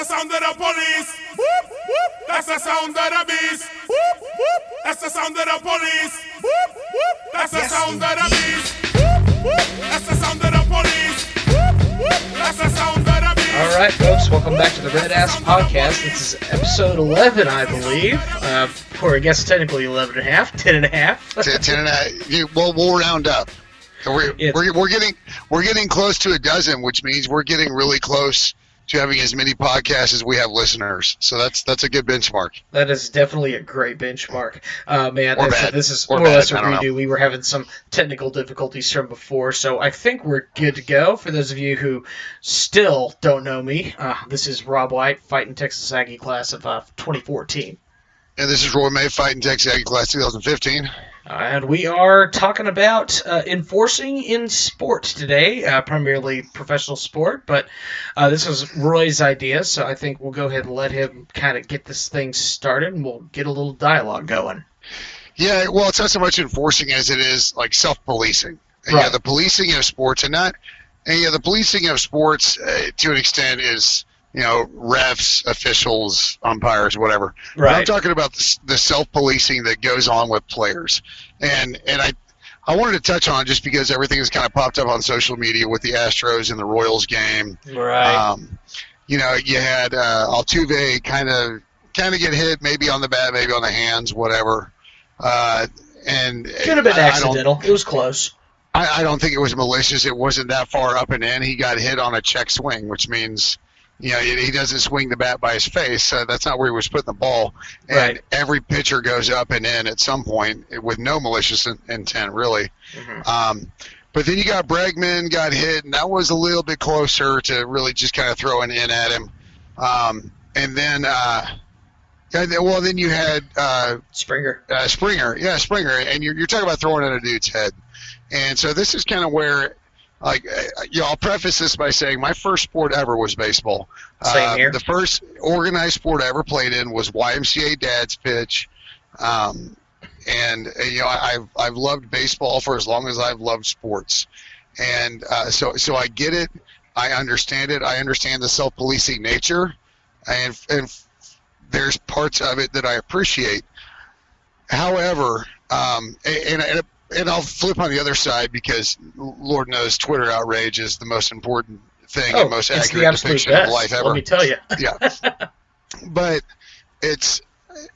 the sound of the police. Whoop, whoop. That's the sound of the beast. Whoop, whoop. That's the sound of the police. Whoop, whoop. That's the sound of the beast. Whoop, whoop. That's the sound of the police. Whoop, whoop. That's the sound of the beast. All right, folks, welcome back to the Red Ass Podcast. This is episode 11, I believe, uh, or I guess technically 11 and a half, 10 and a half. ten, ten and a half. You, well, we'll round up. We're, Yeah. we're, we're getting we're getting close to a dozen, which means we're getting really close to having as many podcasts as we have listeners. So that's that's a good benchmark. That is definitely a great benchmark. Uh, man, Or this, bad. this is Or more or less a bad, I don't. We were having some technical difficulties from before, so I think we're good to go. For those of you who still don't know me, uh, this is Rob White, fighting Texas Aggie class of uh, 2014. And this is Roy May fighting Texas Aggie Class 2015. And we are talking about uh, enforcing in sports today, uh, primarily professional sport. But uh, this was Roy's idea, so I think we'll go ahead and let him kind of get this thing started, and we'll get a little dialogue going. Yeah, well, it's not so much enforcing as it is like self-policing. And, Yeah, the policing of sports, and not, and yeah, the policing of sports uh, to an extent is you know refs, officials, umpires, whatever. But I'm talking about the, the self-policing that goes on with players, and and I I wanted to touch on just because everything has kind of popped up on social media with the Astros and the Royals game. Right. Um, you know, you had uh, Altuve kind of kind of get hit, maybe on the bat, maybe on the hands, whatever. Uh, and Could have been I- I accidental. It was close. I, I don't think it was malicious. It wasn't that far up and in. He got hit on a check swing, which means, you know, he doesn't swing the bat by his face. Uh, that's not where he was putting the ball. And Right. every pitcher goes up and in at some point with no malicious in, intent, really. Mm-hmm. Um, but then you got Bregman got hit, and that was a little bit closer to really just kind of throwing in at him. Um, and then, uh, yeah, then- well, then you had uh, Springer. uh, Springer, yeah, Springer, and you're, you're talking about throwing at a dude's head, and so this is kind of where, like, uh, you know, I'll preface this by saying my first sport ever was baseball. Same Uh, here. The first organized sport I ever played in was YMCA dad's pitch, um, and uh, you know I, I've I've loved baseball for as long as I've loved sports, and uh, so so I get it, I understand it, I understand the self-policing nature, and and there's parts of it that I appreciate. However, um, and, and and I'll flip on the other side because Lord knows Twitter outrage is the most important thing Oh, and most accurate depiction best. of life ever Let me tell you. yeah. But it's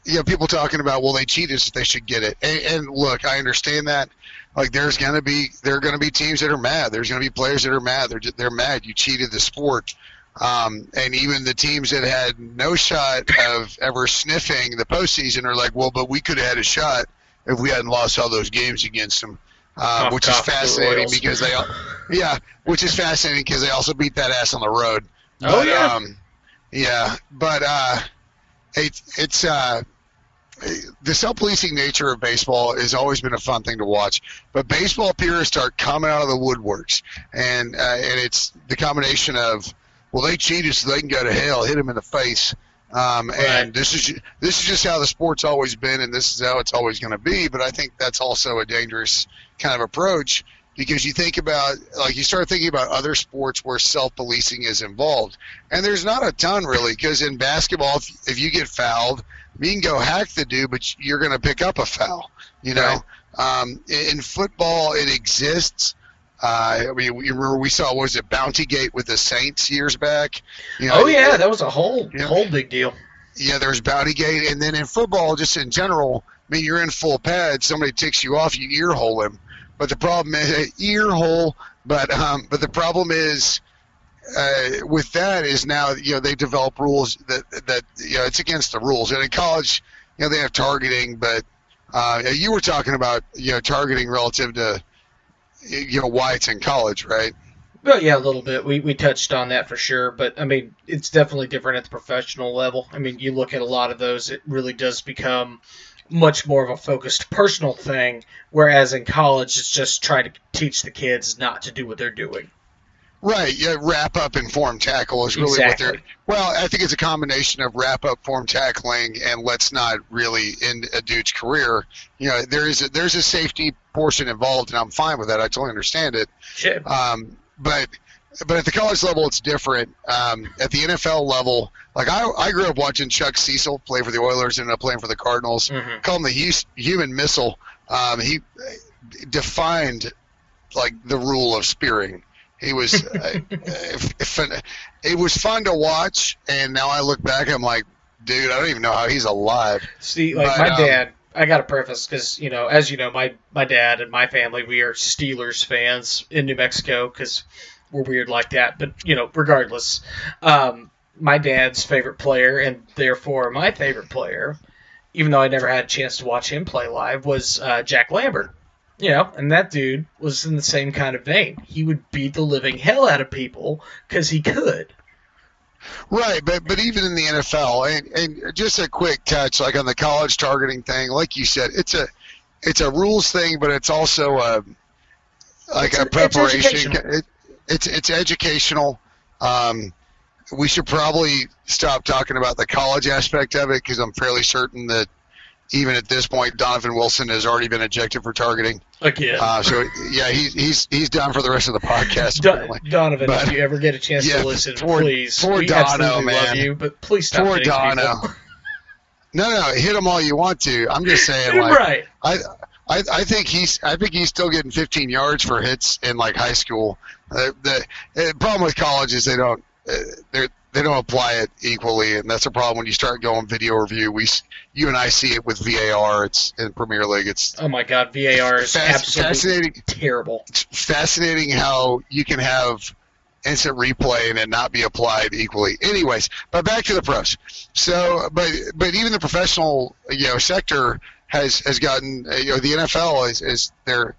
you know people talking about well they cheated so they should get it. And, and look, I understand that. Like there's gonna be there are gonna be teams that are mad. There's gonna be players that are mad. They're they're mad. You cheated the sport. Um, and even the teams that had no shot of ever sniffing the postseason are like, well, but we could have had a shot if we hadn't lost all those games against them, uh, Cough, which is fascinating because they, all, yeah, which is fascinating because they also beat that ass on the road. Oh, But, yeah. um, yeah, but uh, it, it's uh, the self-policing nature of baseball has always been a fun thing to watch. But baseball purists start coming out of the woodworks, and uh, and it's the combination of well, they cheated so they can go to hell, hit them in the face. Um, Right. and this is this is just how the sport's always been, and this is how it's always going to be. But I think that's also a dangerous kind of approach because you think about like you start thinking about other sports where self-policing is involved, and there's not a ton really because in basketball, if, if you get fouled, you can go hack the dude, but you're going to pick up a foul. You know, um, in, in football, it exists. Uh, I mean, you remember we saw what was it Bounty Gate with the Saints years back? You know, Oh yeah, that was a whole whole big deal. yeah, there's Bounty Gate, and then in football, just in general, I mean, you're in full pads. Somebody takes you off, you ear hole him. But the problem is ear hole. But um, but the problem is uh, with that is now you know they develop rules that that you know it's against the rules. And in college, you know they have targeting, but uh, you were talking about you know targeting relative to you know why it's in college, right? Well, yeah, a little bit. We we touched on that for sure, but I mean, it's definitely different at the professional level. I mean, you look at a lot of those, it really does become much more of a focused personal thing, whereas in college, it's just try to teach the kids not to do what they're doing. Right. Yeah. Wrap up and form tackle is really Exactly. what they're. Well, I think it's a combination of wrap up, form tackling, and let's not really end a dude's career. You know, there is a, there's a safety portion involved, and I'm fine with that. I totally understand it. Shit. Um, but but at the college level, it's different. Um, at the NFL level, like I, I grew up watching Chuck Cecil play for the Oilers, ended up playing for the Cardinals. Mhm. Call him the human missile. Um, he defined like the rule of spearing. He was, uh, if, if, it was fun to watch, and now I look back, I'm like, dude, I don't even know how he's alive. See, like But, my um, dad, I got to preface because you know, as you know, my my dad and my family, we are Steelers fans in New Mexico because we're weird like that. But you know, regardless, um, my dad's favorite player and therefore my favorite player, even though I never had a chance to watch him play live, was uh, Jack Lambert. You know, and that dude was in the same kind of vein. He would beat the living hell out of people because he could. Right, but but even in the NFL, and, and just a quick touch, like on the college targeting thing, like you said, it's a it's a rules thing, but it's also a like It's- a it's preparation. educational. It, it's it's educational. Um, we should probably stop talking about the college aspect of it because I'm fairly certain that even at this point, Donovan Wilson has already been ejected for targeting. Again, Uh, so yeah, he's he's he's done for the rest of the podcast. Don- Donovan, But- if you ever get a chance Yeah, to listen, poor- please. poor we Dono, absolutely love you, but please stop Poor Dono. No, no, hit him all you want to. I'm just saying, like, right. I, I, I think he's, I think he's still getting 15 yards for hits in like high school. Uh, the, the problem with college is they don't, uh, they they don't apply it equally, and that's a problem when you start going video review. We, you and I see it with VAR. It's in Premier League. It's Oh my God, VAR is fas- absolutely fascinating. terrible. It's fascinating how you can have instant replay and it not be applied equally. Anyways, but back to the pros. So, but but even the professional you know sector has has gotten you know the NFL is is their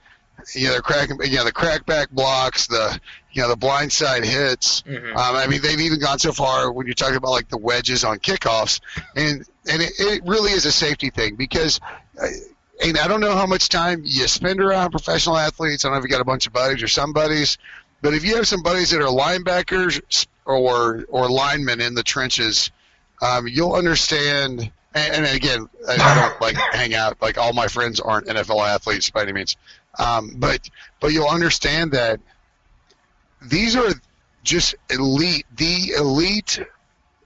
you know they're cracking you know the crackback blocks the you know the blindside hits. Mhm. Um, I mean, they've even gone so far when you're talking about like the wedges on kickoffs, and and it, it really is a safety thing because, uh, and I don't know how much time you spend around professional athletes. I don't know if you got a bunch of buddies or some buddies, but if you have some buddies that are linebackers or or linemen in the trenches, um, you'll understand. And, and again, I, I don't like hang out like all my friends aren't NFL athletes by any means, um, but but you'll understand that these are just elite, the elite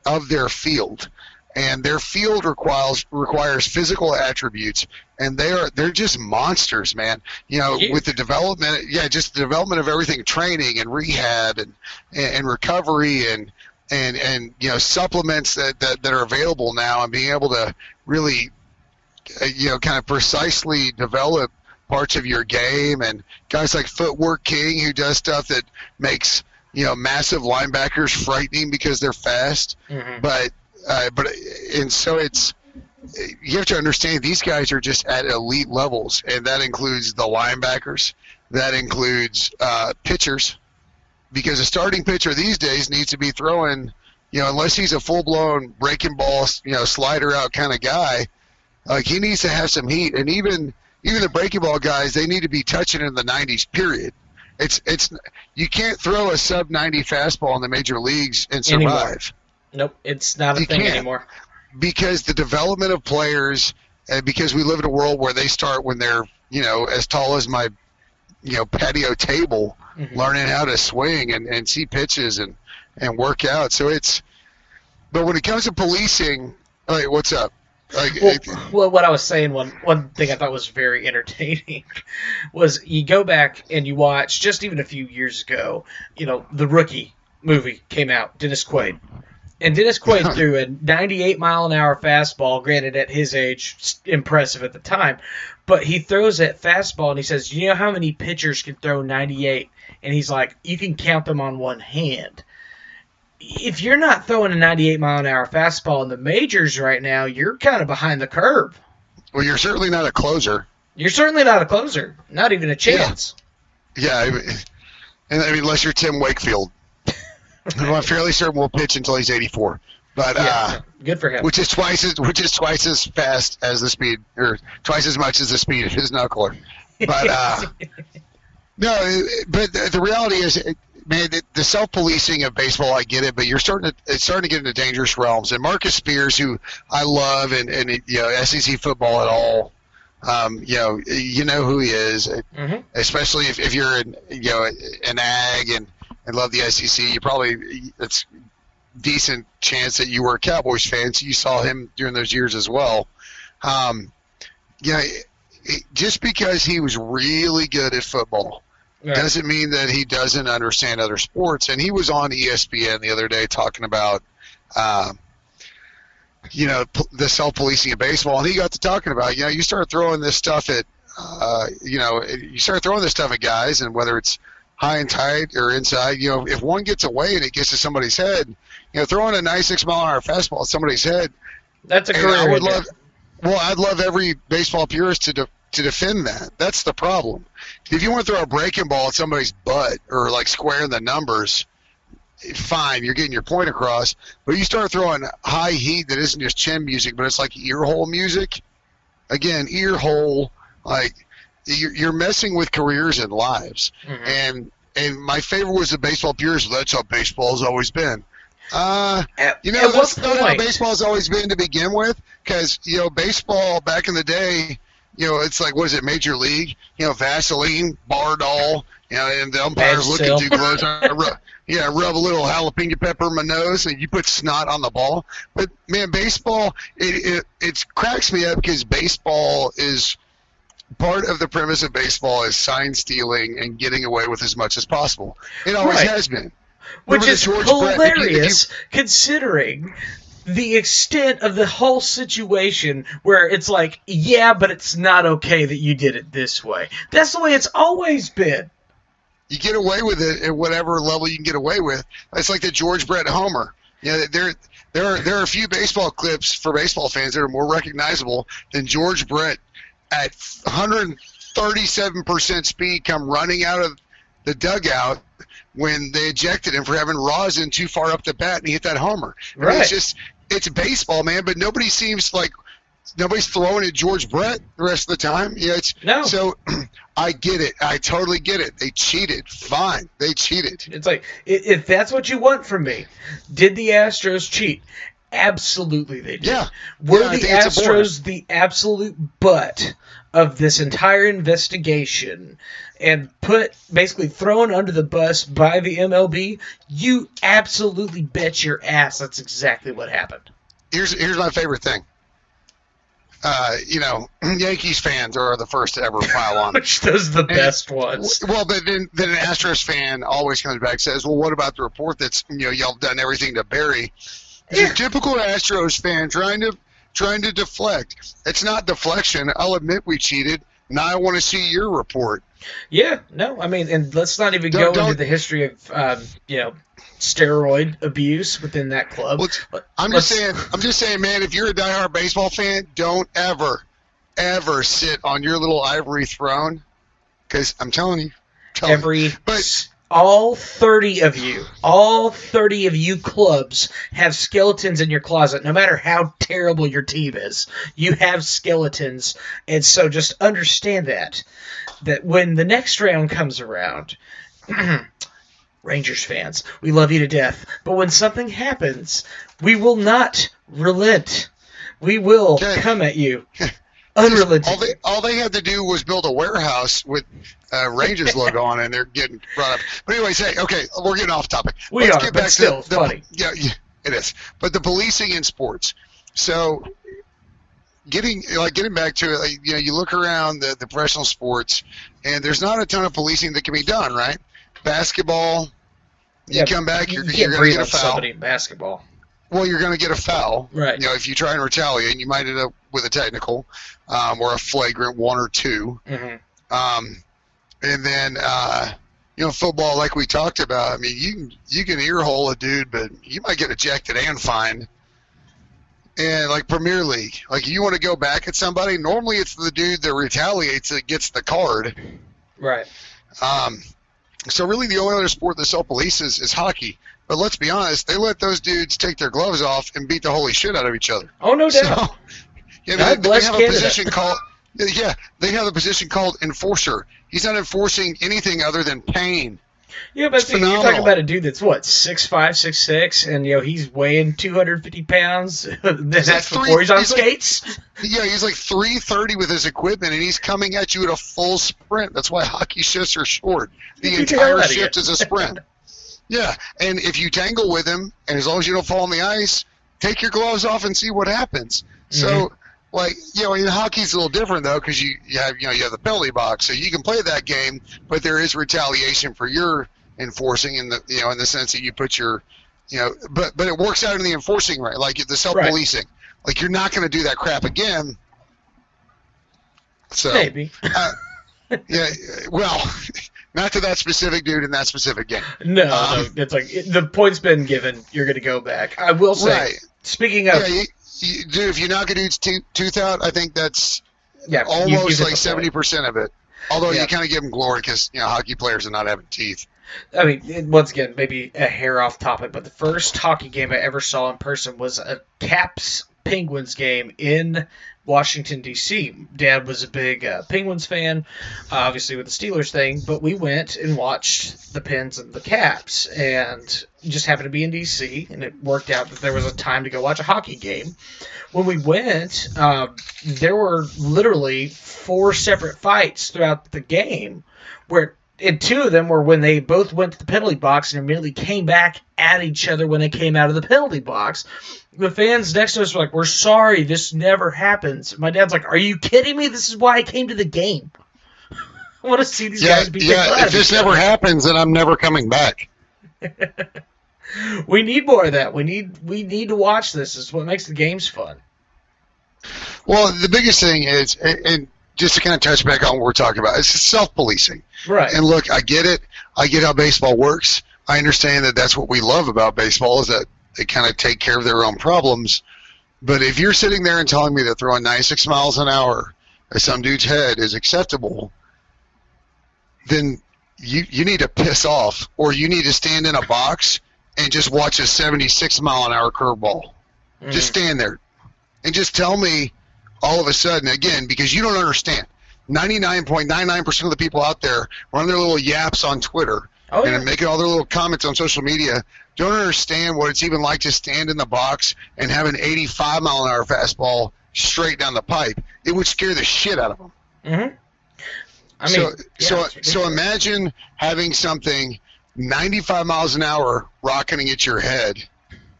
of their field, and their field requires requires physical attributes, and they are they're just monsters, man. You know, with the development, yeah, just the development of everything, training and rehab and and, and recovery and and and you know supplements that, that that are available now, and being able to really, uh, you know, kind of precisely develop parts of your game and guys like Footwork King who does stuff that makes you know massive linebackers frightening because they're fast. Mhm. but uh, but and so it's you have to understand these guys are just at elite levels and that includes the linebackers. That includes uh, pitchers. Because a starting pitcher these days needs to be throwing you know unless he's a full-blown breaking ball you know slider out kind of guy like he needs to have some heat. And even even the breaking ball guys they need to be touching in the 90s period it's it's you can't throw a sub 90 fastball in the major leagues and survive Anymore. Nope, it's not a You thing anymore. because the development of players and because we live in a world where they start when they're you know as tall as my you know patio table Mhm. learning how to swing and, and see pitches and and work out so it's but when it comes to policing like what's up like Well, what I was saying, one one thing I thought was very entertaining was you go back and you watch just even a few years ago, you know, the rookie movie came out, Dennis Quaid. And Dennis Quaid threw a 98 mile an hour fastball, granted at his age, impressive at the time, but he throws that fastball and he says, "You know how many pitchers can throw 98?" And he's like, "You can count them on one hand." If you're not throwing a 98 mile an hour fastball in the majors right now, you're kind of behind the curve. well you're certainly not a closer You're certainly not a closer, not even a chance. yeah I mean, and I mean unless you're Tim Wakefield who I'm fairly certain will pitch until he's 84 but uh Yeah, good for him. which is twice as which is twice as fast as the speed or twice as much as the speed of his knuckler. But uh, no, but the, the reality is, man, the, the self-policing of baseball, I get it, but you're starting to it's starting to get into dangerous realms. And Marcus Spears, who I love, and and you know SEC football at all, um, you know you know who he is, Mhm. especially if, if you're an you know an ag and and love the SEC. You probably it's decent chance that you were a Cowboys fan, so you saw him during those years as well. Um, yeah, it, it, just because he was really good at football Right. doesn't mean that he doesn't understand other sports. And he was on ESPN the other day talking about, um, you know, the self policing of baseball. And he got to talking about, you know, you start throwing this stuff at, uh, you know, you start throwing this stuff at guys, and whether it's high and tight or inside, you know, if one gets away and it gets to somebody's head, you know, throwing a 96 mile an hour fastball at somebody's head, That's a career. I would love, well, I'd love every baseball purist to de- to defend that. That's the problem. If you want to throw a breaking ball at somebody's butt or like squaring the numbers, fine, you're getting your point across. But you start throwing high heat that isn't just chin music, but it's like ear hole music. Again, ear hole, like you're, you're messing with careers and lives. Mhm. And and my favorite was the baseball purist. That's how baseball's always been. Uh, At, you know, that's not how baseball's always been to begin with. Because you know, baseball back in the day, you know, it's like what is it, Major League? You know, Vaseline, Bardahl, you know, and the umpires looking too close. Rub, yeah, rub a little jalapeno pepper in my nose, and you put snot on the ball. But man, baseball, it it, it cracks me up because baseball is part of the premise of baseball is sign stealing and getting away with as much as possible. It always Right. has been. which Remember is George Brett- if you- if you- hilarious considering the extent of the whole situation where it's like yeah but it's not okay that you did it this way that's the way it's always been you get away with it at whatever level you can get away with. It's like the George Brett Homer. You know, there there are there are a few baseball clips for baseball fans that are more recognizable than George Brett at 137% speed come running out of the dugout when they ejected him for having rosin too far up the bat and he hit that homer. I mean, it's just it's baseball, man. But nobody seems like nobody's throwing at George Brett the rest of the time. Yeah, it's No. So I get it. I totally get it. They cheated. Fine, they cheated. it's like if that's what you want from me did the astros cheat absolutely they did Yeah. were Yeah, the think it's abhorrent. astros the absolute butt of this entire investigation and put basically thrown under the bus by the MLB, you absolutely bet your ass that's exactly what happened. Here's here's my favorite thing. Uh, you know, Yankees fans are the first to ever pile on. Which are the best ones. Well, but then, then an Astros fan always comes back and says, "Well, what about the report that's you know y'all done everything to bury?" It's Yeah. a typical Astros fan trying to trying to deflect. It's not deflection. I'll admit we cheated. Now I want to see your report. Yeah, no, I mean, and let's not even Don't- go into don't- the history of, um, you know, steroid abuse within that club. Well, I'm let's- just saying. I'm just saying, man. If you're a diehard baseball fan, don't ever, ever sit on your little ivory throne, because I'm telling you, telling you. every But- all 30 of you all 30 of you clubs have skeletons in your closet. No matter how terrible your team is you have skeletons. And so just understand that that when the next round comes around rangers fans we love you to death. But when something happens we will not relent. We will Okay. come at you all they all they had to do was build a warehouse with uh, Rangers logo on and they're getting brought up. But anyway, say okay, we're getting off topic. We Let's are, get but back still, to the, funny. Yeah, yeah, it is. But the policing in sports. So, getting like getting back to it, like, you know, you look around the, the professional sports, and there's not a ton of policing that can be done, right? Basketball, you Yeah, come back, you you're, can't you're going to get a foul. somebody in basketball Well, you're going to get a foul. Right. You know, if you try and retaliate, you might end up with a technical um, or a flagrant one or two. hmm Um, and then, uh, you know, football, like we talked about. I mean, you can you can earhole a dude, but you might get ejected and fined. And like Premier League, like you want to go back at somebody. Normally, it's the dude that retaliates that gets the card. right Um, so really, the only other sport that self polices is, is hockey. But let's be honest, they let those dudes take their gloves off and beat the holy shit out of each other. Oh no doubt. So, yeah, God they, they bless have a position called yeah, they have a position called enforcer. He's not enforcing anything other than pain. yeah, but see, you're talking about a dude that's what six five, six six, and you know he's weighing two hundred fifty pounds. that's like three- before he's on he's like- skates. Yeah, he's like 330 with his equipment, and he's coming at you at a full sprint. That's why hockey shifts are short. The Beat the hell entire you. shift is a sprint. Yeah, and if you tangle with him, and as long as you don't fall on the ice, take your gloves off and see what happens. So, like you know, in hockey it's a little different though because you, you have you know you have the penalty box, so you can play that game, but there is retaliation for your enforcing in the you know in the sense that you put your you know, but but it works out in the enforcing right, like the self policing. Like you're not going to do that crap again. So Maybe. uh, yeah, well, not to that specific dude in that specific game. No, Um, no, it's like the point's been given. You're going to go back. I will say. Right. Speaking of, Yeah, you, you, dude, if you knock a dude's tooth, tooth out, I think that's yeah, almost like seventy percent of it. Although Yeah. you kind of give them glory because you know hockey players are not having teeth. I mean, once again, maybe a hair off topic, but the first hockey game I ever saw in person was a Caps Penguins game in Washington D.C. Dad was a big uh, Penguins fan, obviously with the Steelers thing, but we went and watched the Pens and the Caps, and just happened to be in D.C. and it worked out that there was a time to go watch a hockey game. When we went, um, there were literally four separate fights throughout the game, where and two of them were when they both went to the penalty box and immediately came back at each other when they came out of the penalty box. The fans next to us were like, "We're sorry, this never happens." My dad's like, "Are you kidding me? This is why I came to the game. I want to see these Yeah, guys be yeah. If this never happens, then I'm never coming back. We need more of that. We need we need to watch this. It's what makes the games fun. Well, the biggest thing is, and, and just to kind of touch back on what we're talking about, it's self-policing. Right. And look, I get it. I get how baseball works. I understand that that's what we love about baseball is that they kind of take care of their own problems. But if you're sitting there and telling me that throwing 96 miles an hour at some dude's head is acceptable, then you you need to piss off, or you need to stand in a box and just watch a 76 mile an hour curveball. Mhm. Just stand there and just tell me all of a sudden again because you don't understand. 99.99% of the people out there run their little yaps on Twitter oh yeah. and making all their little comments on social media don't understand what it's even like to stand in the box and have an 85 mile an hour fastball straight down the pipe. It would scare the shit out of them. hmm I mean, so, yeah, so, so imagine having something 95 miles an hour rocketing at your head.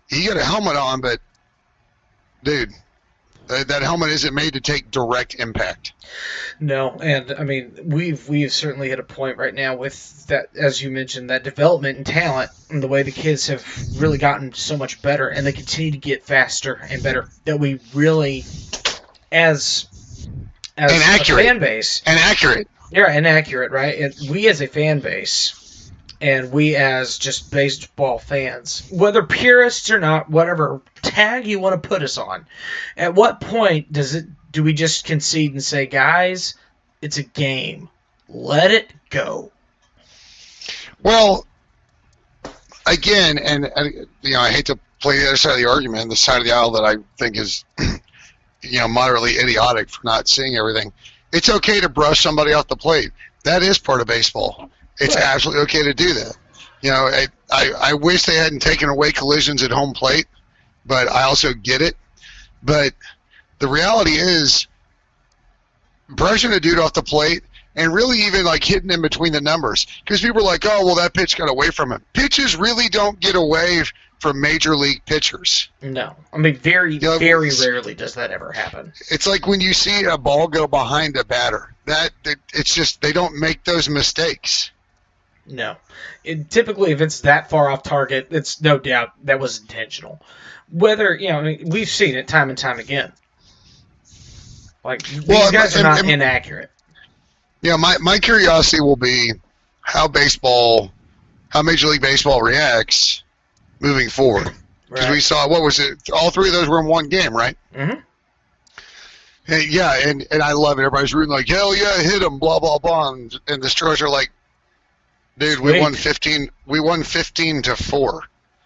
You got a helmet on, but dude, that, that helmet isn't made to take direct impact. No, and I mean we've we've certainly hit a point right now with that, as you mentioned, that development and talent, and the way the kids have really gotten so much better, and they continue to get faster and better. That we really, as as And a accurate. fan base, And accurate. yeah, inaccurate, right? And we as a fan base, and we as just baseball fans, whether purists or not, whatever tag you want to put us on, at what point does it do we just concede and say, guys, it's a game, let it go? Well, again, and, and you know, I hate to play the other side of the argument, the side of the aisle that I think is, you know, moderately idiotic for not seeing everything. It's okay to brush somebody off the plate. That is part of baseball. It's Right. absolutely okay to do that. You know, I, I, I wish they hadn't taken away collisions at home plate, but I also get it. But the reality is, brushing a dude off the plate and really even like hitting in between the numbers because people are like, oh, well, that pitch got away from him. Pitches really don't get away from major league pitchers. No, I mean very, Yeah, very rarely does that ever happen. It's like when you see a ball go behind a batter. That that- it's just they don't make those mistakes. No, it, typically if it's that far off target, it's no doubt that was intentional. Whether you know, I mean, we've seen it time and time again. Like these Well, guys are not and- inaccurate. Yeah, my my curiosity will be how baseball, how Major League Baseball reacts moving forward. Because we saw what was it? All three of those were in one game, right? Mm-hmm. And yeah, and, and I love it. Everybody's rooting like, hell yeah, hit him, blah blah blah. And, and the Stros are like, dude, we Sweet. won fifteen. We won fifteen to four.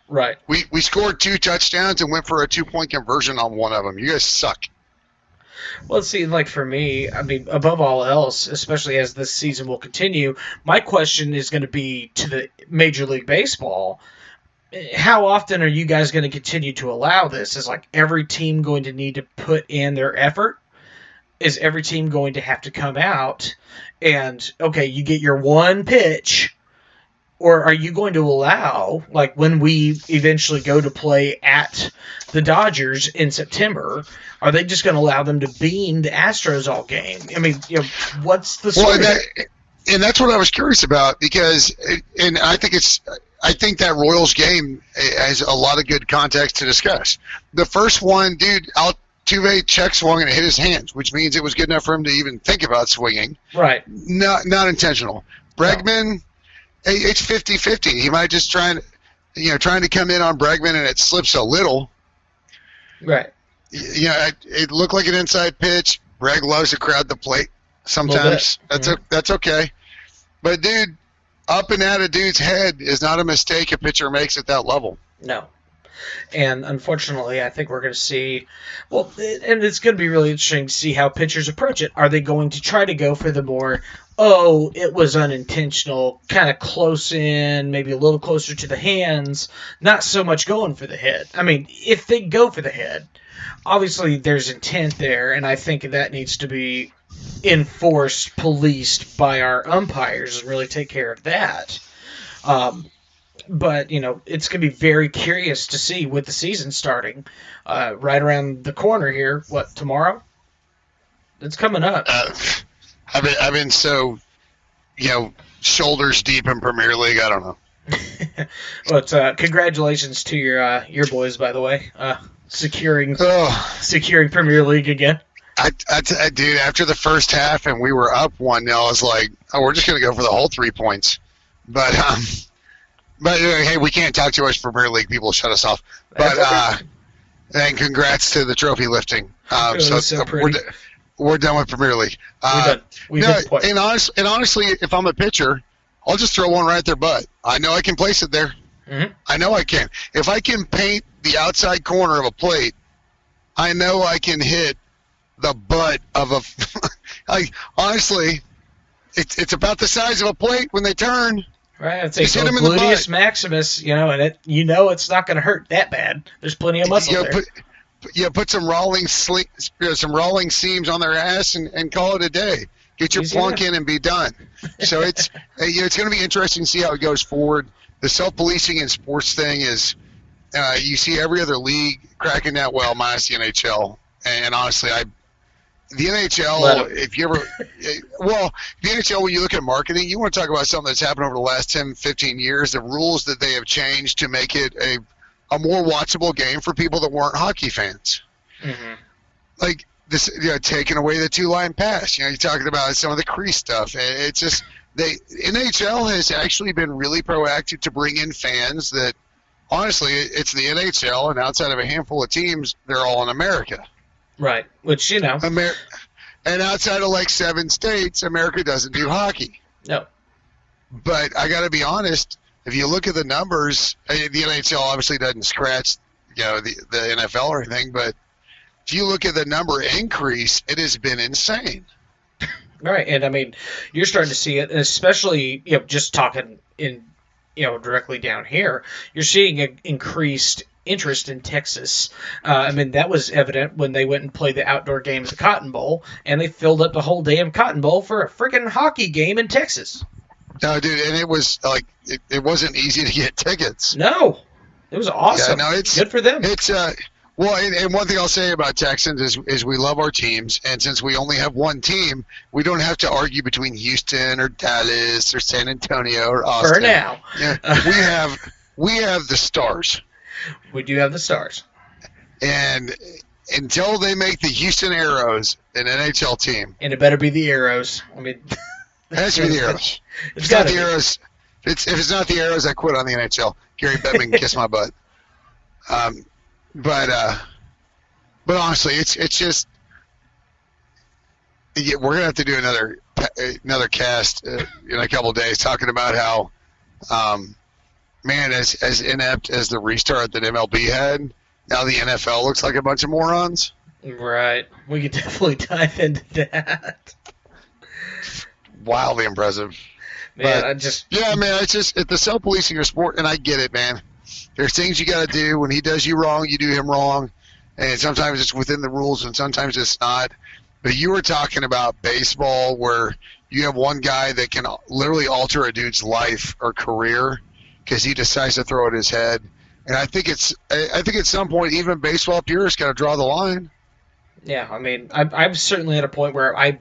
Right. We we scored two touchdowns and went for a two point conversion on one of them. You guys suck. Well, see, like for me, I mean, above all else, especially as this season will continue, my question is going to be to the Major League Baseball. How often are you guys going to continue to allow this? Is like every team going to need to put in their effort? Is every team going to have to come out and okay, you get your one pitch, Or are you going to allow, like when we eventually go to play at the Dodgers in September, are they just going to allow them to beam the Astros all game? I mean, you know, what's the Well, story? and, there? that, and that's what I was curious about because, and I think it's, I think that Royals game has a lot of good context to discuss. The first one, dude, Altuve check swung and it hit his hands, which means it was good enough for him to even think about swinging. right. Not, not intentional. Bregman, it's 50-50. He might just trying, you know, trying to come in on Bregman and it slips a little. Right. You know, it, it looked like an inside pitch. Breg loves to crowd the plate sometimes. That's mhm. o- that's okay. But dude, up and out of dude's head is not a mistake a pitcher makes at that level. No. And unfortunately, I think we're going to see. Well, and it's going to be really interesting to see how pitchers approach it. Are they going to try to go for the more, oh, it was unintentional, kind of close in, maybe a little closer to the hands, not so much going for the head? I mean, if they go for the head, obviously there's intent there, and I think that needs to be enforced, policed by our umpires and really take care of that. Um, but you know it's going to be very curious to see with the season starting uh, right around the corner here. What tomorrow? It's coming up. Uh, I've been I've been so, you know, shoulders deep in Premier League. I don't know. but uh, congratulations to your uh, your boys, by the way, uh, securing Oh, securing Premier League again. I, I, I dude, after the first half and we were up one 0 I was like, oh, we're just gonna go for the whole three points. But um, but uh, hey, we can't talk too much Premier League. People shut us off. But uh, and congrats to the trophy lifting. Um, so so we're, we're done with Premier League. Uh, done. We've no, and, honest, and honestly, if I'm a pitcher, I'll just throw one right at their butt. I know I can place it there. Mhm. I know I can. If I can paint the outside corner of a plate, I know I can hit the butt of a. like honestly, it's it's about the size of a plate when they turn. Right, say Just hit in the gluteus butt. maximus, you know, and it you know it's not going to hurt that bad. There's plenty of muscle you know, there. put, you know, put some rolling sle- you know, some rolling seams on their ass and, and call it a day. Get your Easy plunk in and be done. So it's uh, you know, it's going to be interesting to see how it goes forward. The self policing in sports thing is uh, you see every other league cracking that well, minus the NHL. And honestly, I the NHL, if you ever, eh, well, the NHL, when you look at marketing, you want to talk about something that's happened over the last 10, 15 years, the rules that they have changed to make it a, a more watchable game for people that weren't hockey fans Mhm. like this, you know, taking away the two line pass. You know, you're talking about some of the crease stuff. It- It's just they NHL has actually been really proactive to bring in fans that honestly, it's the NHL, and outside of a handful of teams, they're all in America. Right, which you know, Amer- and outside of like seven states, America doesn't do hockey. no, But I got to be honest. If you look at the numbers, the NHL obviously doesn't scratch, you know, the the NFL or anything. But if you look at the number increase, it has been insane. Right, and I mean, you're starting to see it, especially you know, just talking in, you know, directly down here, you're seeing an increased interest in Texas. Uh, I mean, that was evident when they went and played the outdoor game at the Cotton Bowl, and they filled up the whole damn Cotton Bowl for a freaking hockey game in Texas. No, dude, and it was like it, it wasn't easy to get tickets. No, it was awesome. Yeah, no, it's Good for them. it's uh well, and, and one thing I'll say about Texans is is we love our teams, and since we only have one team, we don't have to argue between Houston or Dallas or San Antonio or Austin. for now, yeah, we have we have the stars, we do have the stars. and until they make the Houston Aeros an NHL team, And it better be the Aeros. I mean, it has to be the Aeros. If It's it's not the be. Aeros, if it's, if it's not the Aeros, I quit on the NHL. Gary Bettman can kiss my butt. Um, but uh, but honestly, it's it's just yeah, we're gonna have to do another another cast uh, in a couple of days talking about how um, man as as inept as the restart that MLB had. Now the NFL looks like a bunch of morons. Right. We could definitely dive into that. Wildly impressive. Man, But- I just Yeah, man, it's just it's the self policing of sport, and I get it, man. There's things you got to do. When he does you wrong, you do him wrong, and sometimes it's within the rules, and sometimes it's not. But you were talking about baseball where you have one guy that can literally alter a dude's life or career because he decides to throw at his head. And I think it's I think at some point even baseball purists got to draw the line. Yeah, I mean, I'm, I'm certainly at a point where I,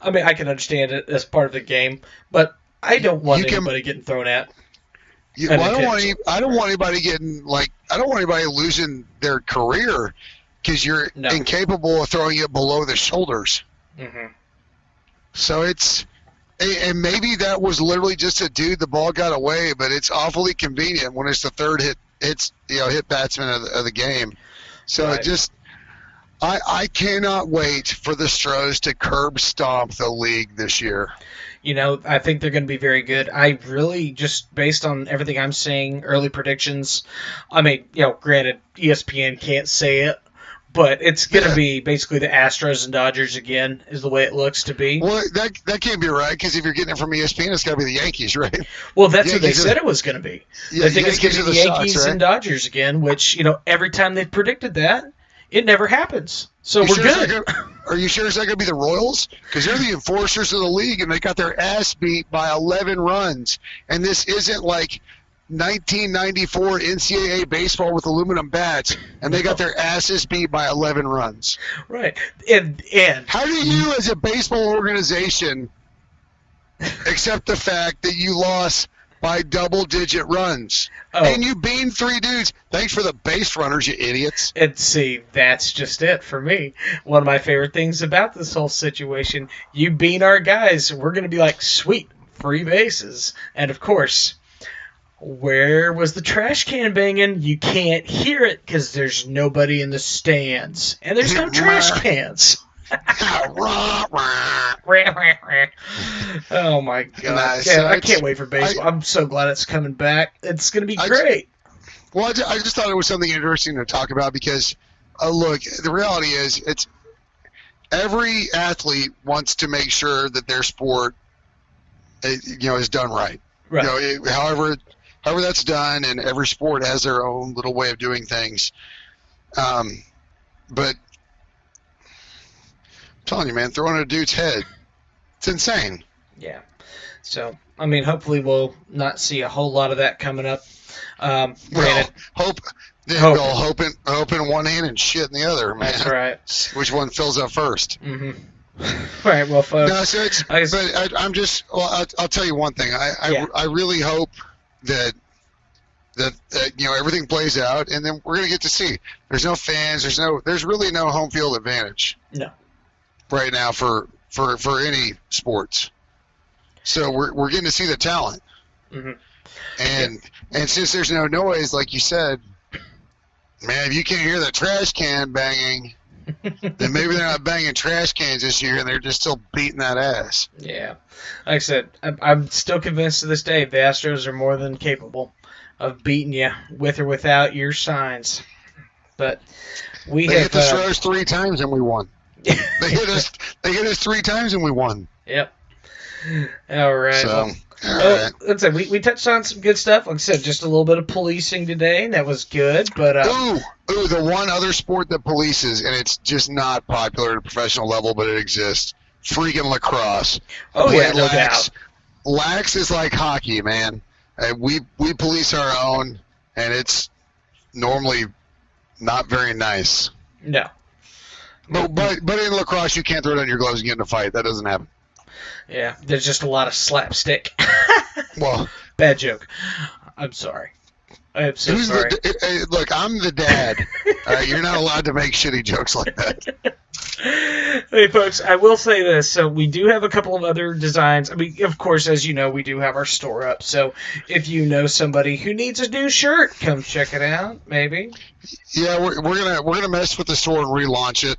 I mean, I can understand it as part of the game, but I don't want You can- anybody getting thrown at. You, well, I don't want any, I don't want anybody getting like I don't want anybody losing their career because you're No. incapable of throwing it below the shoulders. hmm So it's and maybe that was literally just a dude. The ball got away, but it's awfully convenient when it's the third hit hits you know hit batsman of the, of the game. So Right. it just I I cannot wait for the Stros to curb stomp the league this year. You know, I think they're going to be very good. I really just based on everything I'm seeing, early predictions. I mean, you know, granted, ESPN can't say it, but it's going to Yeah. be basically the Astros and Dodgers again, is the way it looks to be. Well, that that can't be right because if you're getting it from ESPN, it's got to be the Yankees, right? Well, that's what they Yankees said it was going to be. Yeah, I think it's going to Yankees be the Sox, Yankees right? and Dodgers again, which you know every time they've predicted that, it never happens. So You we're sure good. gonna- are you sure it's not going to be the Royals? Because they're the enforcers of the league, and they got their ass beat by 11 runs. And this isn't like 1994 NCAA baseball with aluminum bats, and they got their asses beat by 11 runs. Right, and and How do you, as a baseball organization, accept the fact that you lost by double-digit runs? oh, And you beamed three dudes. Thanks for the base runners, you idiots. And see, that's just it for me. One of my favorite things about this whole situation, you bean our guys, we're going to be like, sweet, free bases. And of course, where was the trash can banging? You can't hear it because there's nobody in the stands. And there's no trash cans. Oh my god! Nice. Yeah, I can't wait for baseball. I, am so glad it's coming back. It's going to be I- great. Well, I ju- I just thought it was something interesting to talk about because, uh, look, the reality is, it's every athlete wants to make sure that their sport, uh, you know, is done right. Right. You know, it, however, however that's done, and every sport has their own little way of doing things. Um, but telling you, man, throwing a dude's head, it's insane. Yeah. So, I mean, hopefully we'll not see a whole lot of that coming up. Um, Well, granted, hope. Then Hope. we'll hope in, hope in one hand and shit in the other, man. that's right. Which one fills up first? mm-hmm. All right, well, folks. No, so it's, I- but I, I'm just. Well, I, I'll tell you one thing. I, I, Yeah. I really hope that that, that you know everything plays out, and then we're gonna get to see. There's no fans. There's no. There's really no home field advantage. No. Right now for for for any sports. So we're we're getting to see the talent, Mhm. and and since there's no noise, like you said, man, if you can't hear the trash can banging, then maybe they're not banging trash cans this year, and they're just still beating that ass. Yeah. Like I said, I'm, I'm still convinced to this day the Astros are more than capable of beating you with or without your signs. But we They have. hit the uh, three times and we won. They hit us. They hit us three times and we won. Yep. All right. So, well, all Oh, let's say we, we touched on some good stuff. Like I said, just a little bit of policing today, and that was good. But uh, Ooh, ooh, the one other sport that polices, and it's just not popular at a professional level, but it exists. Freaking lacrosse. oh yeah, no lax. doubt. Lax is like hockey, man. Uh, we we police our own, and it's normally not very nice. No. But but but in lacrosse, you can't throw down your gloves and get in a fight. That doesn't happen. Yeah, there's just a lot of slapstick. Well, Bad joke. I'm sorry. I'm so sorry. the uh, uh, look? I'm the dad. Uh, you're not allowed to make shitty jokes like that. hey folks, I will say this. So we do have a couple of other designs. I mean, of course, as you know, we do have our store up. So if you know somebody who needs a new shirt, come check it out. Maybe. Yeah, we're, we're gonna we're gonna mess with the store and relaunch it.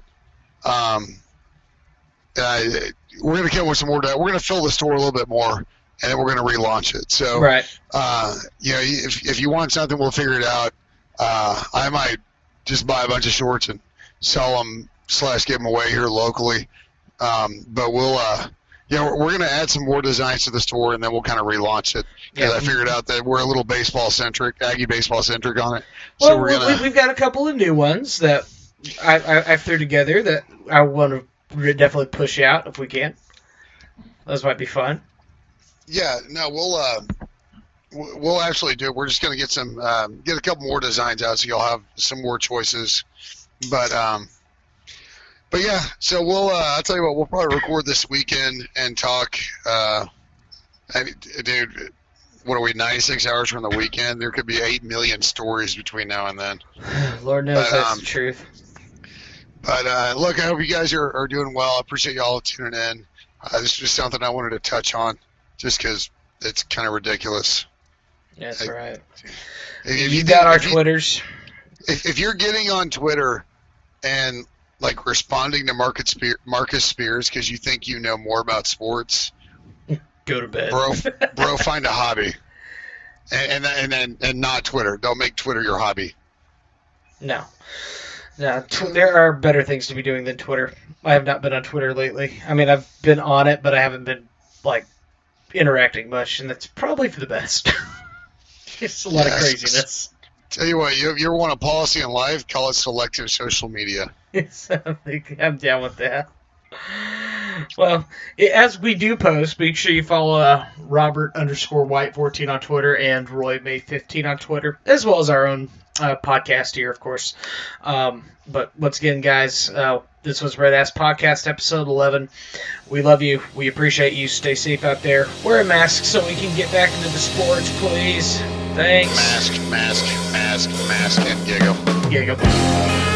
Um, uh, we're gonna come with some more. We're gonna fill the store a little bit more, and then we're gonna relaunch it. So, Right. uh, you know, if if you want something, we'll figure it out. Uh, I might just buy a bunch of shorts and sell them slash give them away here locally. Um, but we'll, uh, you know, we're gonna add some more designs to the store, and then we'll kind of relaunch it because Yeah. I figured out that we're a little baseball centric, Aggie baseball centric on it. So we're we, gonna. we've got a couple of new ones that I, I, I threw together that I want to definitely push out if we can. Those might be fun. Yeah, no, we'll uh, we'll actually do it. We're just gonna get some um, get a couple more designs out, so you'll have some more choices. But um, but yeah, so we'll uh, I'll tell you what, we'll probably record this weekend and talk. Uh, I mean, dude, what are we? Ninety six hours from the weekend. There could be eight million stories between now and then. Lord knows But, that's um, the truth. But uh, look, I hope you guys are, are doing well. I appreciate y'all tuning in. Uh, this is just something I wanted to touch on, just because it's kind of ridiculous. That's I- right. If you do- got our if you- Twitters. if, if you're getting on Twitter and like responding to Marcus Spear, Marcus Spears because you think you know more about sports, Go to bed. bro, bro, find a hobby, and and and and, and not Twitter. Don't make Twitter your hobby. No. No, tw- there are better things to be doing than Twitter. I have not been on Twitter lately. I mean, I've been on it, but I haven't been like interacting much, and that's probably for the best. it's a lot Yes. of craziness. Tell you what, you, you want a policy in life? Call it selective social media. So, I'm down with that. Well, as we do post, make sure you follow uh, Robert underscore White fourteen on Twitter and Roy May fifteen on Twitter, as well as our own uh, podcast here, of course. Um, but once again, guys, uh, this was Red Ass Podcast episode eleven. We love you. We appreciate you. Stay safe out there. Wear a mask so we can get back into the sports, please. Thanks. Mask, mask, mask, mask, and giggle. Giggle.